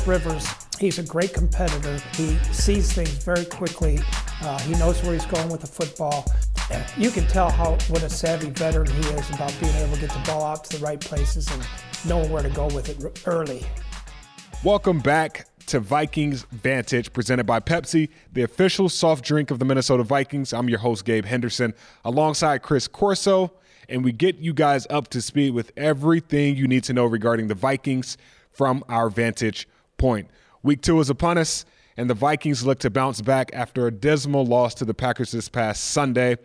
Philip Rivers, he's a great competitor. He sees things very quickly. Uh, he knows where he's going with the football. You can tell how what a savvy veteran he is about being able to get the ball out to the right places and knowing where to go with it early. Welcome back to Vikings Vantage, presented by Pepsi, the official soft drink of the Minnesota Vikings. I'm your host, Gabe Henderson, alongside Chris Corso, and we get you guys up to speed with everything you need to know regarding the Vikings from our vantage point. Week two is upon us, and the Vikings look to bounce back after a dismal loss to the Packers this past Sunday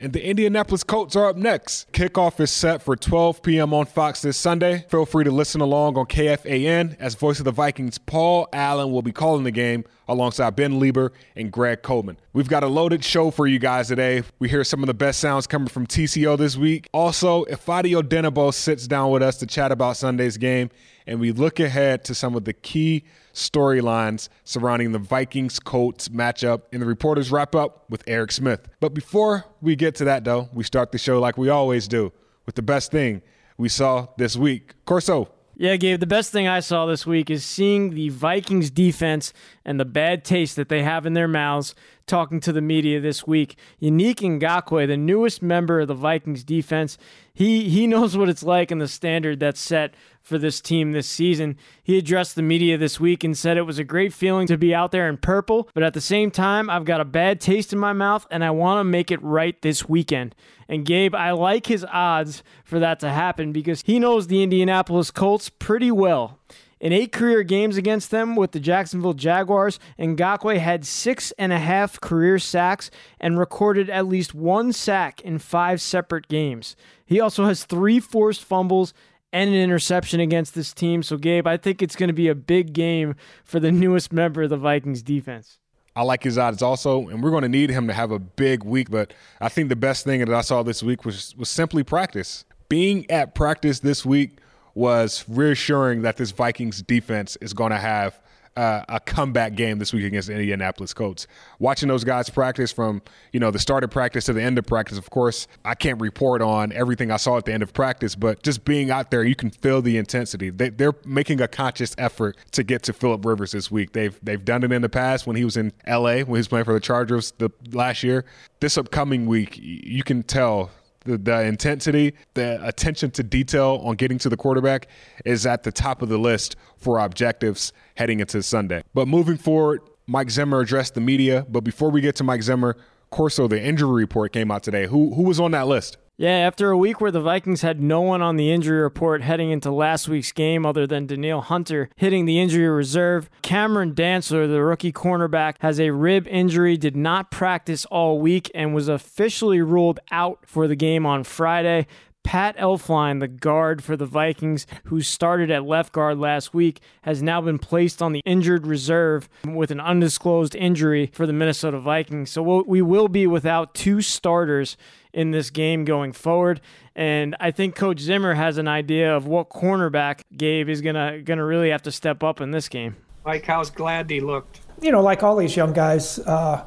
and the Indianapolis Colts are up next. Kickoff is set for 12 p.m. on Fox this Sunday. Feel free to listen along on KFAN as voice of the Vikings Paul Allen will be calling the game alongside Ben Leber and Greg Coleman. We've got a loaded show for you guys today. We hear some of the best sounds coming from TCO this week. Also, Ifeadi Odenigbo sits down with us to chat about Sunday's game, and we look ahead to some of the key storylines surrounding the Vikings Colts matchup in the reporters wrap up with Eric Smith. But before we get to that, though, we start the show like we always do with the best thing we saw this week. Corso, yeah, Gabe, the best thing I saw this week is seeing the Vikings defense and the bad taste that they have in their mouths talking to the media this week. Yannick Ngakoue, the newest member of the Vikings defense, he he knows what it's like and the standard that's set for this team this season. He addressed the media this week and said it was a great feeling to be out there in purple, but at the same time, I've got a bad taste in my mouth and I want to make it right this weekend. And Gabe, I like his odds for that to happen because he knows the Indianapolis Colts pretty well. In eight career games against them with the Jacksonville Jaguars, Ngakoue had six and a half career sacks and recorded at least one sack in five separate games. He also has three forced fumbles and an interception against this team. So, Gabe, I think it's going to be a big game for the newest member of the Vikings defense. I like his odds also, and we're going to need him to have a big week. But I think the best thing that I saw this week was was simply practice. Being at practice this week was reassuring that this Vikings defense is going to have uh, a comeback game this week against the Indianapolis Colts. Watching those guys practice from you know the start of practice to the end of practice. Of course, I can't report on everything I saw at the end of practice, but just being out there, you can feel the intensity. They, they're making a conscious effort to get to Philip Rivers this week. They've they've done it in the past when he was in L.A. when he was playing for the Chargers the last year. This upcoming week, you can tell the, the intensity, the attention to detail on getting to the quarterback is at the top of the list for objectives heading into Sunday. But moving forward, Mike Zimmer addressed the media. But before we get to Mike Zimmer, Corso, the injury report came out today. Who who was on that list? Yeah, after a week where the Vikings had no one on the injury report heading into last week's game other than Danielle Hunter hitting the injury reserve, Cameron Dantzler, the rookie cornerback, has a rib injury, did not practice all week, and was officially ruled out for the game on Friday. Pat Elflein, the guard for the Vikings, who started at left guard last week, has now been placed on the injured reserve with an undisclosed injury for the Minnesota Vikings. So we will be without two starters in this game going forward. And I think Coach Zimmer has an idea of what cornerback Gabe is gonna gonna really have to step up in this game. Like how's Gladney looked. You know, like all these young guys, uh,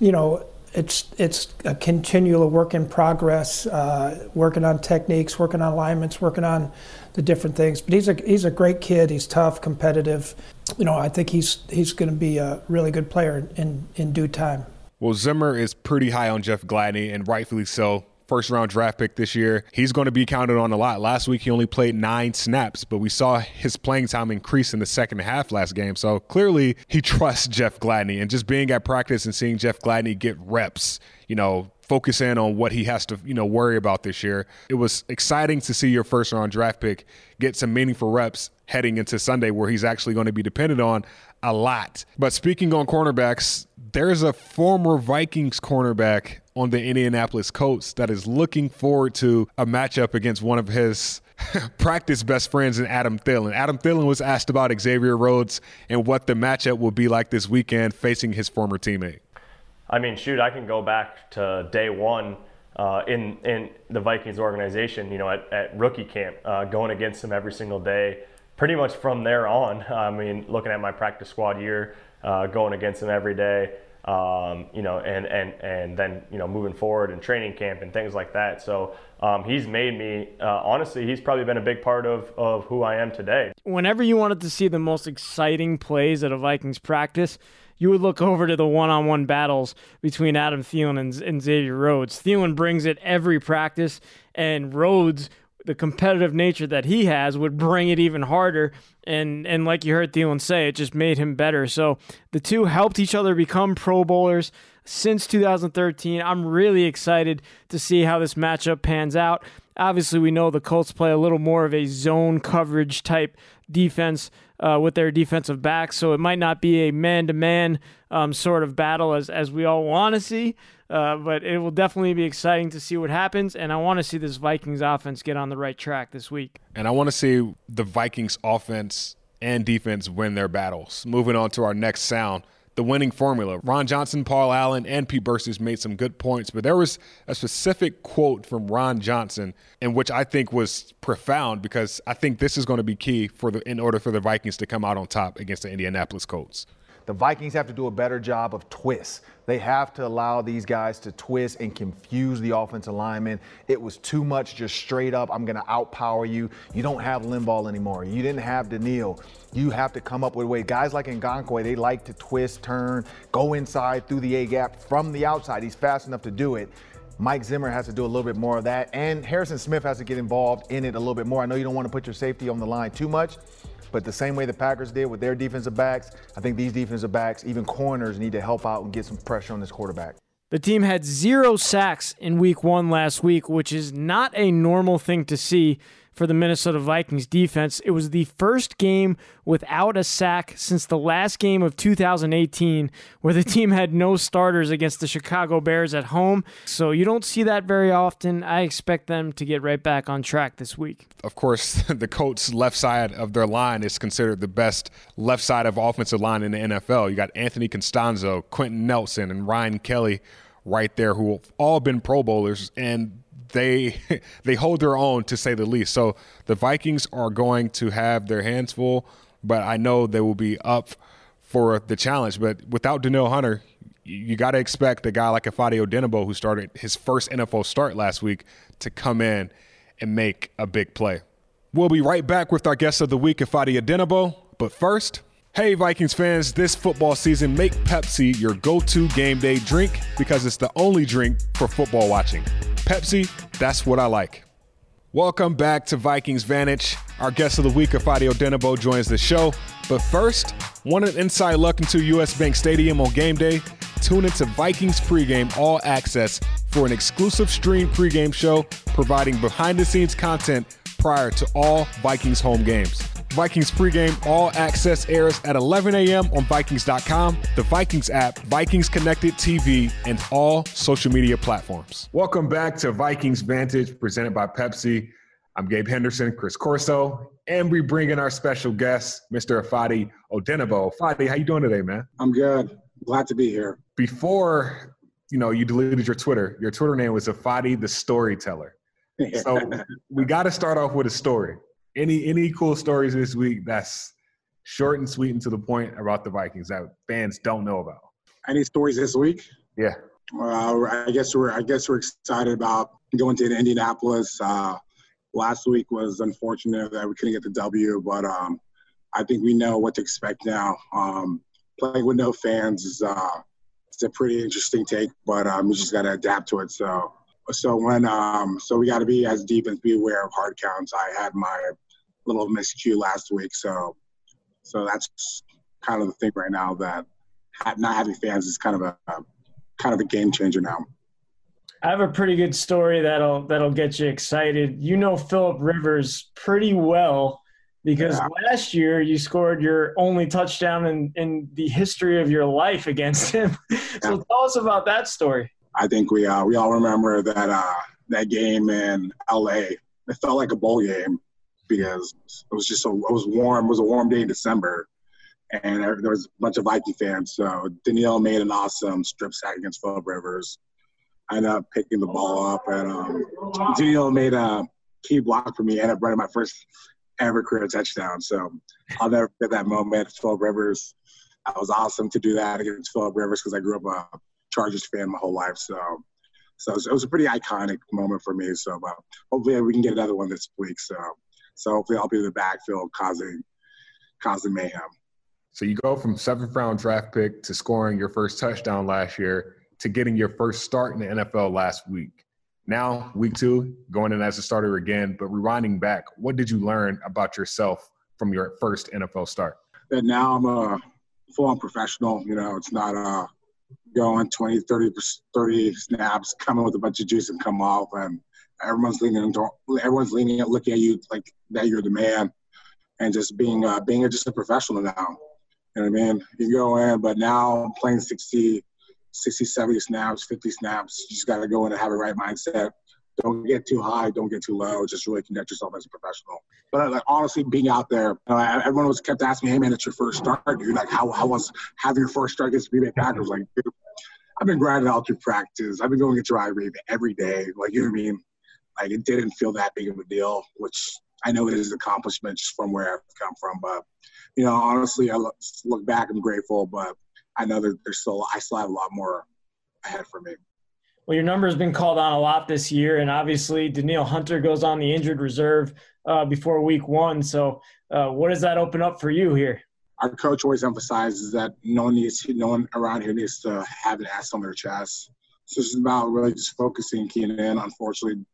you know, it's it's a continual work in progress, uh, working on techniques, working on alignments, working on the different things. But he's a he's a great kid. He's tough, competitive. You know, I think he's he's going to be a really good player in in due time. Well, Zimmer is pretty high on Jeff Gladney, and rightfully so. First round draft pick this year. He's going to be counted on a lot. Last week, he only played nine snaps, but we saw his playing time increase in the second half last game. So clearly, he trusts Jeff Gladney. And just being at practice and seeing Jeff Gladney get reps, you know, focus in on what he has to, you know, worry about this year. It was exciting to see your first round draft pick get some meaningful reps heading into Sunday where he's actually going to be depended on a lot. But speaking on cornerbacks, there's a former Vikings cornerback on the Indianapolis Colts that is looking forward to a matchup against one of his practice best friends in Adam Thielen. Adam Thielen was asked about Xavier Rhodes and what the matchup will be like this weekend facing his former teammate. I mean, shoot, I can go back to day one uh, in in the Vikings organization. You know, at, at rookie camp, uh, going against him every single day. Pretty much from there on. I mean, looking at my practice squad year, uh, going against him every day. um, you know, and, and, and then, you know, moving forward and training camp and things like that. So um, he's made me, uh, honestly, he's probably been a big part of, of who I am today. Whenever you wanted to see the most exciting plays at a Vikings practice, you would look over to the one-on-one battles between Adam Thielen and, and Xavier Rhodes. Thielen brings it every practice, and Rhodes the competitive nature that he has would bring it even harder. And and like you heard Thielen say, it just made him better. So the two helped each other become Pro Bowlers since 2013. I'm really excited to see how this matchup pans out. Obviously, we know the Colts play a little more of a zone coverage type defense uh, with their defensive backs, so it might not be a man to man sort of battle as, as we all want to see. Uh, but it will definitely be exciting to see what happens, and I want to see this Vikings offense get on the right track this week. And I want to see the Vikings offense and defense win their battles. Moving on to our next sound, the winning formula. Ron Johnson, Paul Allen, and Pete Bercich made some good points, but there was a specific quote from Ron Johnson in which I think was profound because I think this is going to be key for the in order for the Vikings to come out on top against the Indianapolis Colts. The Vikings have to do a better job of twists. They have to allow these guys to twist and confuse the offensive lineman. It was too much just straight up, I'm going to outpower you. You don't have Linval anymore. You didn't have Danielle. You have to come up with a way. Guys like Ngakoue, they like to twist, turn, go inside through the A gap from the outside. He's fast enough to do it. Mike Zimmer has to do a little bit more of that, and Harrison Smith has to get involved in it a little bit more. I know you don't want to put your safety on the line too much, but the same way the Packers did with their defensive backs, I think these defensive backs, even corners, need to help out and get some pressure on this quarterback. The team had zero sacks in week one last week, which is not a normal thing to see for the Minnesota Vikings defense. It was the first game without a sack since the last game of 2018, where the team had no starters against the Chicago Bears at home. So you don't see that very often. I expect them to get right back on track this week. Of course, the Colts' left side of their line is considered the best left side of offensive line in the NFL. You got Anthony Castonzo, Quenton Nelson, and Ryan Kelly right there who have all been Pro Bowlers and they they hold their own to say the least. So the Vikings are going to have their hands full, but I know they will be up for the challenge. But without Danielle Hunter, you got to expect a guy like Ifeadi Odenigbo, who started his first NFL start last week, to come in and make a big play. We'll be right back with our guest of the week, Ifeadi Odenigbo. But first, Hey, Vikings fans, this football season, make Pepsi your go to game day drink because it's the only drink for football watching. Pepsi, that's what I like. Welcome back to Vikings Vantage. Our guest of the week, Ifeadi Odenigbo, joins the show. But first, want an inside look into US Bank Stadium on game day? Tune into Vikings pregame all access for an exclusive stream pregame show providing behind the scenes content prior to all Vikings home games. Vikings pregame all access airs at 11 a.m. on Vikings.com, the Vikings app, Vikings Connected TV, and all social media platforms. Welcome back to Vikings Vantage, presented by Pepsi. I'm Gabe Henderson, Chris Corso, and we bring in our special guest, Mr. Ifeadi Odenigbo. Ifeadi, how you doing today, man? I'm good. Glad to be here. Before, you know, you deleted your Twitter, your Twitter name was Ifeadi the Storyteller. So we got to start off with a story any any cool stories this week that's short and sweet and to the point about the Vikings that fans don't know about? Any stories this week? Yeah. Uh, I guess we're I guess we're excited about going to Indianapolis. Uh, last week was unfortunate that we couldn't get the W, but um, I think we know what to expect now. Um, playing with no fans is uh, it's a pretty interesting take, but um, we just got to adapt to it. So so when um, so we got to be as deep and be aware of hard counts. I had my little miscue last week. So, so that's kind of the thing right now that not having fans is kind of a, a kind of a game changer now. I have a pretty good story that'll that'll get you excited. You know Philip Rivers pretty well because yeah. last year you scored your only touchdown in, in the history of your life against him. so yeah. tell us about that story. I think we uh, we all remember that uh, that game in LA. It felt like a bowl game because it was just so it was warm. It was a warm day in December, and there was a bunch of Viking fans. So Danielle made an awesome strip sack against Philip Rivers. I ended up picking the ball up, and um, Danielle made a key block for me, and it brought my first ever career touchdown. So I'll never forget that moment. Philip Rivers that was awesome to do that against Philip Rivers because I grew up a Chargers fan my whole life. So, so it was, it was a pretty iconic moment for me. So, uh, hopefully we can get another one this week. So, so hopefully I'll be in the backfield causing causing mayhem. So you go from seventh round draft pick to scoring your first touchdown last year to getting your first start in the NFL last week. Now, week two, going in as a starter again, but rewinding back, what did you learn about yourself from your first NFL start? That now I'm a full on professional. You know, it's not uh, going 20, 30, 30 snaps, coming with a bunch of juice and come off. And everyone's leaning, into everyone's leaning, out looking at you like that you're the man and just being, uh, being just a professional now. You know what I mean? You go in, but now playing 60, 60, 70 snaps, 50 snaps. You just got to go in and have the right mindset. Don't get too high, don't get too low. Just really conduct yourself as a professional. But like honestly, being out there, you know, everyone was kept asking me, "Hey man, it's your first start, dude. Like, how how was having your first start against the Green Bay Packers? Like, dude, I've been grinding out through practice. I've been going to dry read every day. Like, you know what I mean? Like, it didn't feel that big of a deal, which I know it is an accomplishment just from where I've come from. But you know, honestly, I look, look back, I'm grateful, but I know that there's still, I still have a lot more ahead for me. Well, your number has been called on a lot this year, and obviously, Danielle Hunter goes on the injured reserve uh, before week one. So, uh, what does that open up for you here? Our coach always emphasizes that no one needs, to, no one around here needs to have an ass on their chest. So it's about really just focusing, keying in. Unfortunately,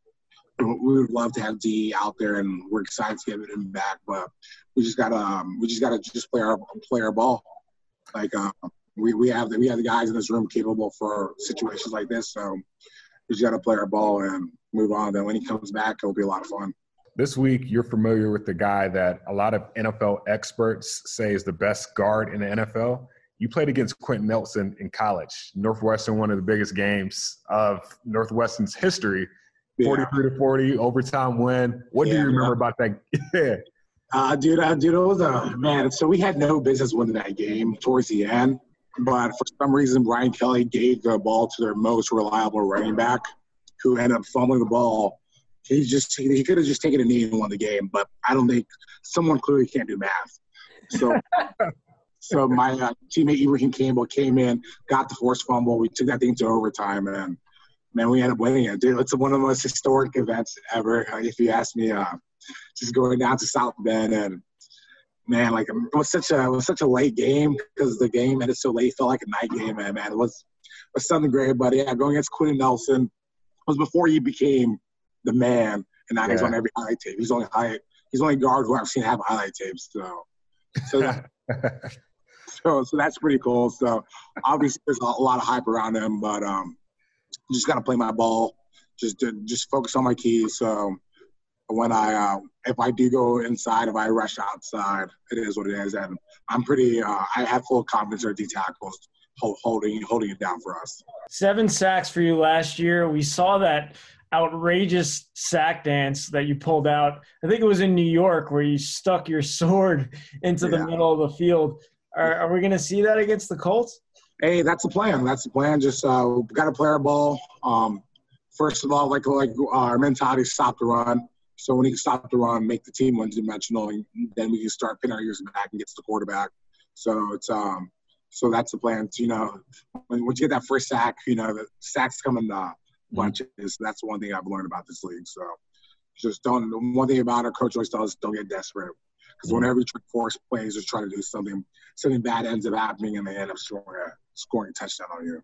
we would love to have D out there, and we're excited to get him back. But we just gotta um, we just gotta just play our play our ball. Like uh, we we have the, we have the guys in this room capable for situations like this. So we just gotta play our ball and move on. Then when he comes back, it'll be a lot of fun. This week, you're familiar with the guy that a lot of NFL experts say is the best guard in the NFL. You played against Quenton Nelson in college. Northwestern, one of the biggest games of Northwestern's history. 43 to 40 overtime win. What yeah, do you remember about that? yeah. Uh, dude, uh, dude, it was a man. So we had no business winning that game towards the end, but for some reason, Brian Kelly gave the ball to their most reliable running back, who ended up fumbling the ball. He just he could have just taken a knee and won the game, but I don't think someone clearly can't do math. So, so my uh, teammate Ibraheim Campbell came in, got the forced fumble. We took that thing to overtime, and man, we ended up winning it. Dude, it's one of the most historic events ever, if you ask me. Uh, just going down to South Bend and man, like it was such a it was such a late game because the game ended so late. It felt like a night game, man. Man, it was it was something great. But yeah, going against Quenton Nelson was before he became the man, and now yeah. he's on every highlight tape. He's only high. He's only guard who I've seen have highlight tapes. So, so, that, so, so that's pretty cool. So obviously there's a lot of hype around him, but um, just gotta play my ball. Just just focus on my keys. So when I uh, if I do go inside, if I rush outside, it is what it is, and I'm pretty. Uh, I have full confidence our D tackles holding holding it down for us. Seven sacks for you last year. We saw that outrageous sack dance that you pulled out. I think it was in New York where you stuck your sword into yeah. the middle of the field. Are, are we going to see that against the Colts? Hey, that's the plan. That's the plan. Just uh, got to play our ball. Um, first of all, like like uh, our mentality, stop the run. So when he can stop the run, make the team one dimensional, and then we can start pinning our ears back and get to the quarterback. So it's um, so that's the plan. To, you know, when, once you get that first sack, you know the sacks come in uh, bunches. Mm-hmm. That's one thing I've learned about this league. So just don't. One thing about our coach always tells us, don't get desperate. Because mm-hmm. whenever you try to force plays or try to do something, something bad ends up happening, and they end up scoring scoring a touchdown on you.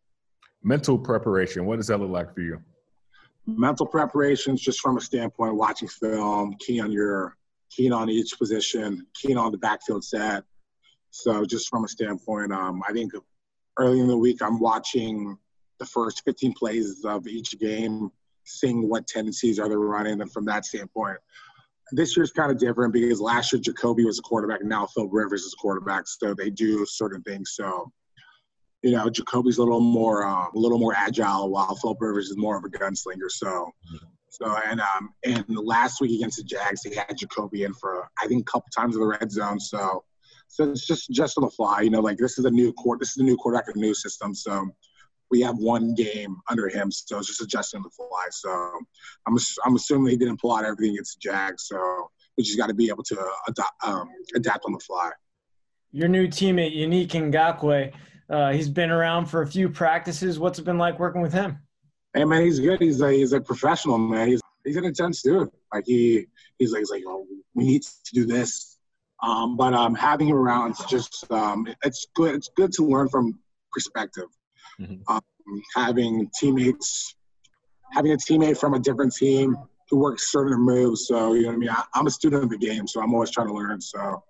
Mental preparation. What does that look like for you? mental preparations just from a standpoint watching film keen on your keen on each position keen on the backfield set so just from a standpoint um, i think early in the week i'm watching the first 15 plays of each game seeing what tendencies are they running and from that standpoint this year's kind of different because last year jacoby was a quarterback and now phil rivers is a quarterback so they do certain things so you know, Jacoby's a little more uh, a little more agile, while Philip Rivers is more of a gunslinger. So, so and um, and last week against the Jags, he had Jacoby in for I think a couple times in the red zone. So, so it's just just on the fly. You know, like this is a new court. This is a new quarterback, a new system. So. We have one game under him, so it's just adjusting the fly. So I'm I'm assuming he didn't pull out everything against the Jags. So we just got to be able to adapt, um, adapt on the fly. Your new teammate, Yannick Ngakoue, uh, he's been around for a few practices. What's it been like working with him? Hey man, he's good. He's a he's a professional man. He's he's an intense dude. Like he he's like he's like oh, we need to do this. Um, but um, having him around, it's just um, it's good. It's good to learn from perspective. Mm-hmm. Um, having teammates, having a teammate from a different team who works certain moves. So you know what I mean. I, I'm a student of the game, so I'm always trying to learn. So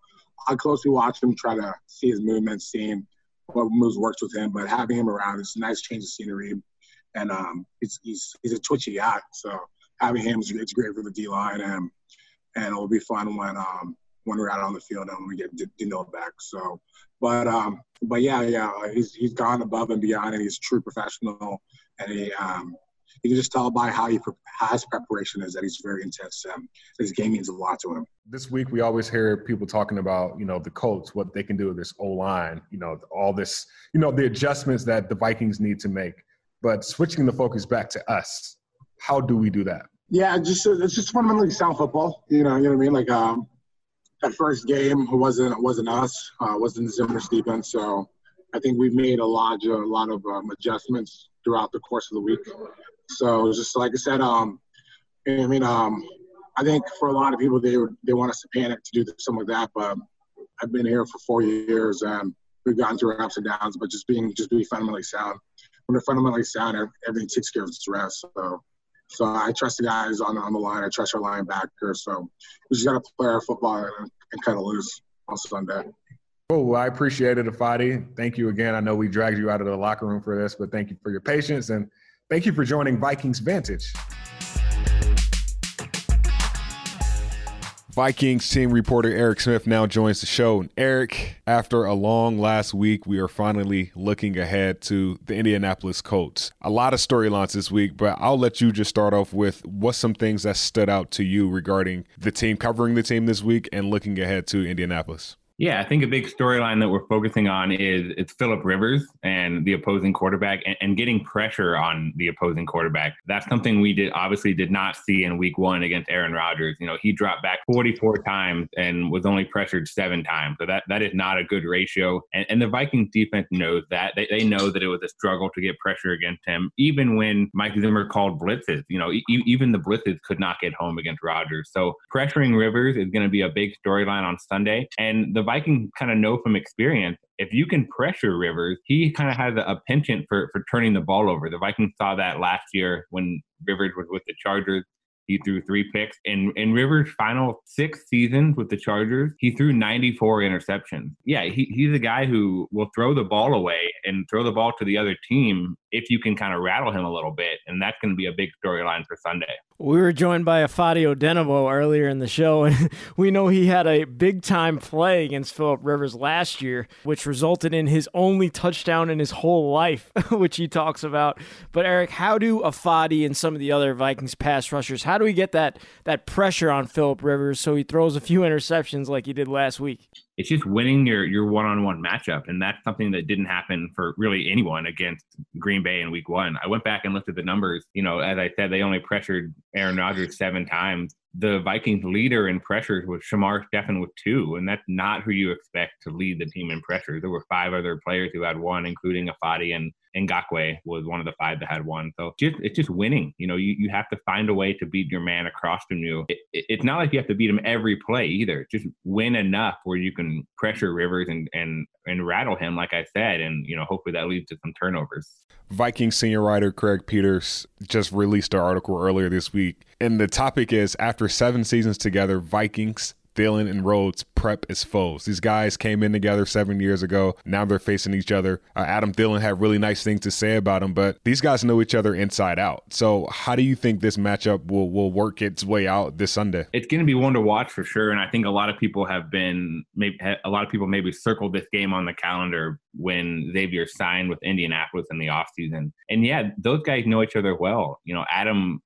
I closely watch him, try to see his movements, seeing what moves works with him. But having him around is a nice change of scenery, and um, he's he's he's a twitchy guy. So having him is it's great for the D line, and and it'll be fun when um when we're out on the field and we get Dino back. So, but um, but yeah, yeah, he's he's gone above and beyond, and he's a true professional, and he um, you can just tell by how he how his preparation is that he's very intense. Um, his game means a lot to him. This week, we always hear people talking about you know the Colts, what they can do with this O line, you know, all this, you know, the adjustments that the Vikings need to make. But switching the focus back to us, how do we do that? Yeah, just it's just fundamentally sound football. You know, you know what I mean. Like um, that first game it wasn't wasn't us, uh, wasn't Zimmer's defense. So I think we've made a lot of a lot of um, adjustments throughout the course of the week. So just like I said, um, I mean, um, I think for a lot of people, they they want us to panic to do something like that. But I've been here for four years, and we've gone through ups and downs. But just being just being fundamentally sound. When they're fundamentally sound, everything takes care of its rest. So so I trust the guys on, on the line. I trust our linebacker. So we just got to play our football and, and kind of lose on Sunday. Oh, well, I appreciate it, Ifeadi. Thank you again. I know we dragged you out of the locker room for this, but thank you for your patience and thank you for joining Vikings Vantage. Vikings team reporter Eric Smith now joins the show. And Eric, after a long last week, we are finally looking ahead to the Indianapolis Colts. A lot of storylines this week, but I'll let you just start off with what's some things that stood out to you regarding the team covering the team this week and looking ahead to Indianapolis. Yeah, I think a big storyline that we're focusing on is it's Philip Rivers and the opposing quarterback and, and, getting pressure on the opposing quarterback. That's something we did obviously did not see in week one against Aaron Rodgers. You know, he dropped back 44 times and was only pressured seven times. So that, that is not a good ratio. And, and the Vikings defense knows that. They, they know that it was a struggle to get pressure against him, even when Mike Zimmer called blitzes. You know, e- even the blitzes could not get home against Rodgers. So pressuring Rivers is going to be a big storyline on Sunday. And the Vikings kind of know from experience if you can pressure Rivers, he kind of has a, a penchant for, for turning the ball over. The Vikings saw that last year when Rivers was with the Chargers. He threw three picks. In in Rivers' final six seasons with the Chargers, he threw 94 interceptions. Yeah, he, he's a guy who will throw the ball away and throw the ball to the other team if you can kind of rattle him a little bit. And that's going to be a big storyline for Sunday. We were joined by Ifeadi Odenigbo earlier in the show, and we know he had a big time play against Philip Rivers last year, which resulted in his only touchdown in his whole life, which he talks about. But Eric, how do Ifeadi and some of the other Vikings pass rushers, how do we get that that pressure on Philip Rivers so he throws a few interceptions like he did last week? It's just winning your your one-on-one matchup. And that's something that didn't happen for really anyone against green bay in week one. I went back and looked at the numbers you know as i said they only pressured aaron rodgers seven times. The Vikings leader in pressures was Shamar Stephen with two, and that's not who you expect to lead the team in pressures. There were five other players who had one, including Ifeadi and Ngakoue was one of the five that had one. So just it's just winning. You know, you, you have to find a way to beat your man across from you. It, it, it's not like you have to beat him every play either. Just win enough where you can pressure Rivers and and and rattle him, like I said, and you know hopefully that leads to some turnovers. Viking senior writer Craig Peters just released an article earlier this week, and the topic is after seven seasons together, Vikings Thielen and Rhodes prep as foes. These guys came in together seven years ago. Now they're facing each other. Uh, Adam Thielen had really nice things to say about him, but these guys know each other inside out. So how do you think this matchup will will work its way out this Sunday? It's going to be one to watch for sure, and I think a lot of people have been maybe a lot of people maybe circled this game on the calendar when Xavier signed with Indianapolis in the offseason. And yeah, those guys know each other well. You know, Adam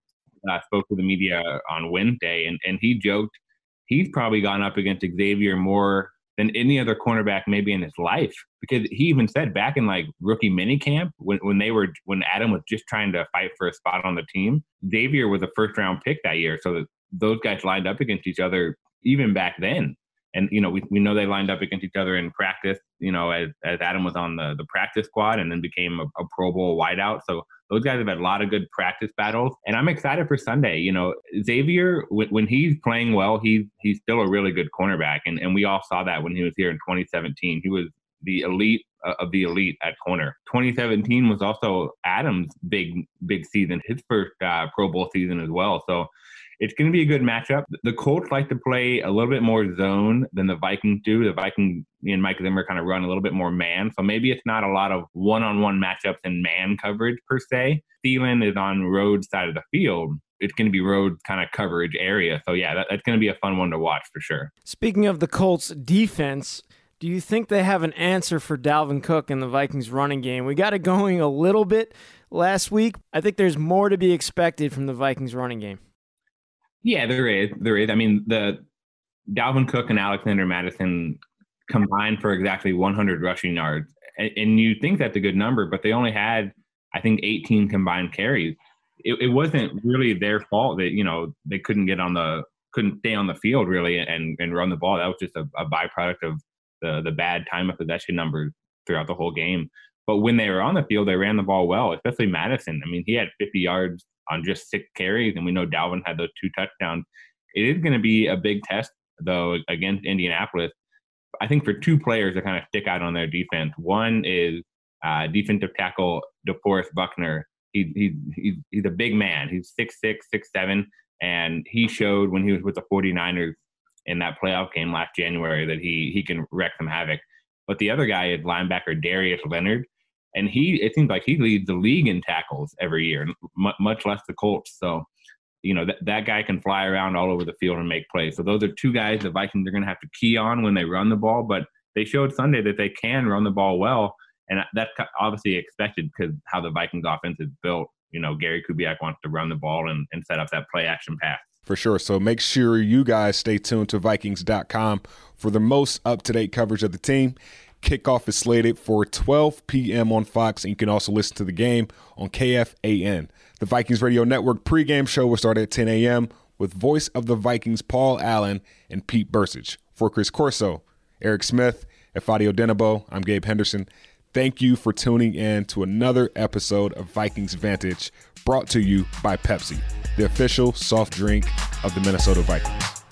uh, spoke to the media on Wednesday, and, and he joked he's probably gone up against Xavier more than any other cornerback maybe in his life because he even said back in like rookie minicamp when, when they were when Adam was just trying to fight for a spot on the team, Xavier was a first round pick that year. So those guys lined up against each other even back then. and you know we, we know they lined up against each other in practice you know as, as adam was on the, the practice squad and then became a, a pro bowl wideout so those guys have had a lot of good practice battles and i'm excited for sunday. You know xavier when, he's playing well he's he's still a really good cornerback and, and we all saw that when he was here in 2017 he was the elite uh, of the elite at corner. 2017 was also adam's big big season his first uh, pro bowl season as well. So it's going to be a good matchup. The Colts like to play a little bit more zone than the Vikings do. The Vikings and Mike Zimmer kind of run a little bit more man. So maybe it's not a lot of one on one matchups and man coverage per se. Thielen is on Rhodes side of the field. It's going to be road kind of coverage area. So yeah, that, that's going to be a fun one to watch for sure. Speaking of the Colts defense, do you think they have an answer for Dalvin Cook in the Vikings running game? We got it going a little bit last week. I think there's more to be expected from the Vikings running game. Yeah, there is. There is. I mean, the Dalvin Cook and Alexander Mattison combined for exactly 100 rushing yards, and, you think that's a good number, but they only had, I think, 18 combined carries. It, it wasn't really their fault that you know they couldn't get on the couldn't stay on the field really and and run the ball. That was just a, a byproduct of the the bad time of possession numbers throughout the whole game. But when they were on the field, they ran the ball well, especially Mattison. I mean, he had 50 yards on just six carries, and we know Dalvin had those two touchdowns. It is going to be a big test, though, against Indianapolis. I think for two players that kind of stick out on their defense. One is uh, defensive tackle DeForest Buckner. He, he, he's, he's a big man. He's six six six seven, and he showed when he was with the 49ers in that playoff game last January that he he can wreck some havoc. But the other guy is linebacker Darius Leonard and he it seems like he leads the league in tackles every year, much less the Colts. So, you know that that guy can fly around all over the field and make plays. So those are two guys the Vikings are going to have to key on when they run the ball. But they showed Sunday that they can run the ball well, and that's obviously expected because how the Vikings offense is built. You know, Gary Kubiak wants to run the ball and, and set up that play action pass. For sure. So make sure you guys stay tuned to Vikings.com for the most up to date coverage of the team. Kickoff is slated for 12 p.m. on Fox, and you can also listen to the game on KFAN. The Vikings Radio Network pregame show will start at 10 a.m. with voice of the Vikings Paul Allen and Pete Bercich. For Chris Corso, Eric Smith, and Ifeadi Odenigbo, I'm Gabe Henderson. Thank you for tuning in to another episode of Vikings Vantage brought to you by Pepsi, the official soft drink of the Minnesota Vikings.